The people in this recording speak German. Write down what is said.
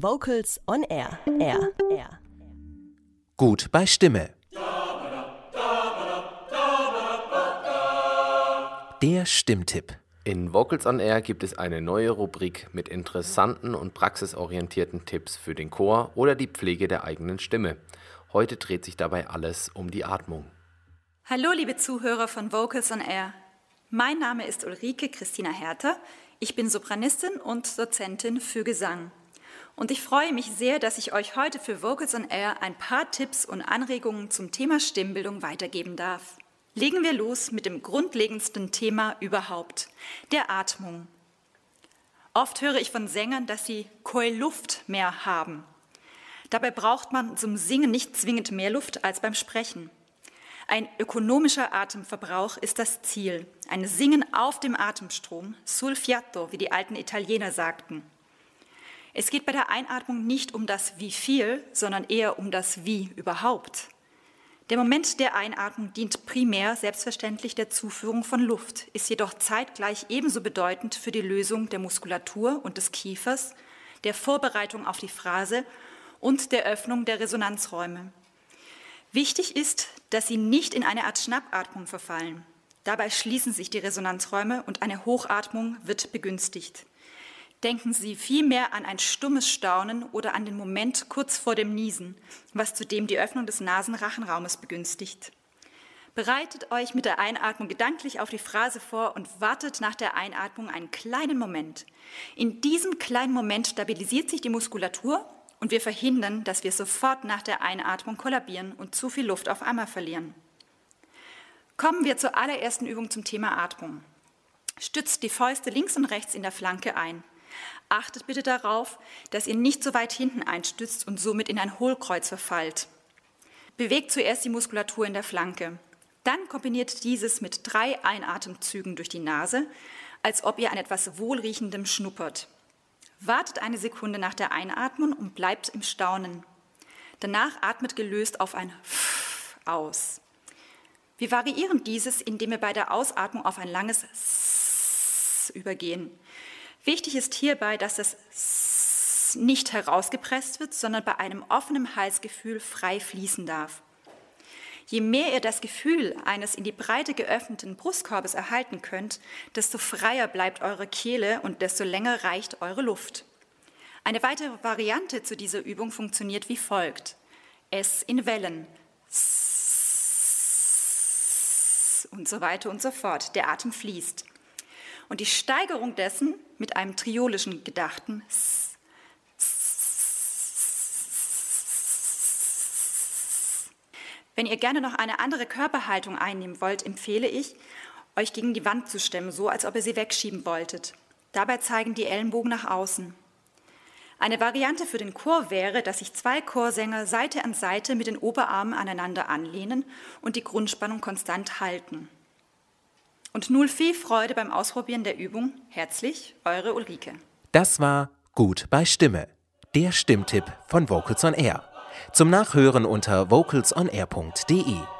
Vocals on Air. Air. Air. Gut bei Stimme. Der Stimmtipp. In Vocals on Air gibt es eine neue Rubrik mit interessanten und praxisorientierten Tipps für den Chor oder die Pflege der eigenen Stimme. Heute dreht sich dabei alles um die Atmung. Hallo liebe Zuhörer von Vocals on Air. Mein Name ist Ulrike Christina Herter. Ich bin Sopranistin und Dozentin für Gesang. Und ich freue mich sehr, dass ich euch heute für Vocals on Air ein paar Tipps und Anregungen zum Thema Stimmbildung weitergeben darf. Legen wir los mit dem grundlegendsten Thema überhaupt, der Atmung. Oft höre ich von Sängern, dass sie keine Luft mehr haben. Dabei braucht man zum Singen nicht zwingend mehr Luft als beim Sprechen. Ein ökonomischer Atemverbrauch ist das Ziel. Ein Singen auf dem Atemstrom, sul fiato, wie die alten Italiener sagten. Es geht bei der Einatmung nicht um das Wie viel, sondern eher um das Wie überhaupt. Der Moment der Einatmung dient primär selbstverständlich der Zuführung von Luft, ist jedoch zeitgleich ebenso bedeutend für die Lösung der Muskulatur und des Kiefers, der Vorbereitung auf die Phrase und der Öffnung der Resonanzräume. Wichtig ist, dass sie nicht in eine Art Schnappatmung verfallen. Dabei schließen sich die Resonanzräume und eine Hochatmung wird begünstigt. Denken Sie vielmehr an ein stummes Staunen oder an den Moment kurz vor dem Niesen, was zudem die Öffnung des Nasenrachenraumes begünstigt. Bereitet euch mit der Einatmung gedanklich auf die Phrase vor und wartet nach der Einatmung einen kleinen Moment. In diesem kleinen Moment stabilisiert sich die Muskulatur und wir verhindern, dass wir sofort nach der Einatmung kollabieren und zu viel Luft auf einmal verlieren. Kommen wir zur allerersten Übung zum Thema Atmung. Stützt die Fäuste links und rechts in der Flanke ein. Achtet bitte darauf, dass ihr nicht so weit hinten einstützt und somit in ein Hohlkreuz verfallt. Bewegt zuerst die Muskulatur in der Flanke. Dann kombiniert dieses mit drei Einatemzügen durch die Nase, als ob ihr an etwas Wohlriechendem schnuppert. Wartet eine Sekunde nach der Einatmung und bleibt im Staunen. Danach atmet gelöst auf ein F aus. Wir variieren dieses, indem wir bei der Ausatmung auf ein langes S übergehen. Wichtig ist hierbei, dass das S nicht herausgepresst wird, sondern bei einem offenen Halsgefühl frei fließen darf. Je mehr ihr das Gefühl eines in die Breite geöffneten Brustkorbes erhalten könnt, desto freier bleibt eure Kehle und desto länger reicht eure Luft. Eine weitere Variante zu dieser Übung funktioniert wie folgt. S in Wellen. Und so weiter und so fort. Der Atem fließt. Und die Steigerung dessen mit einem triolischen Gedachten Wenn ihr gerne noch eine andere Körperhaltung einnehmen wollt, empfehle ich, euch gegen die Wand zu stemmen, so als ob ihr sie wegschieben wolltet. Dabei zeigen die Ellenbogen nach außen. Eine Variante für den Chor wäre, dass sich zwei Chorsänger Seite an Seite mit den Oberarmen aneinander anlehnen und die Grundspannung konstant halten. Und null viel Freude beim Ausprobieren der Übung. Herzlich, eure Ulrike. Das war Gut bei Stimme. Der Stimmtipp von Vocals on Air. Zum Nachhören unter vocalsonair.de.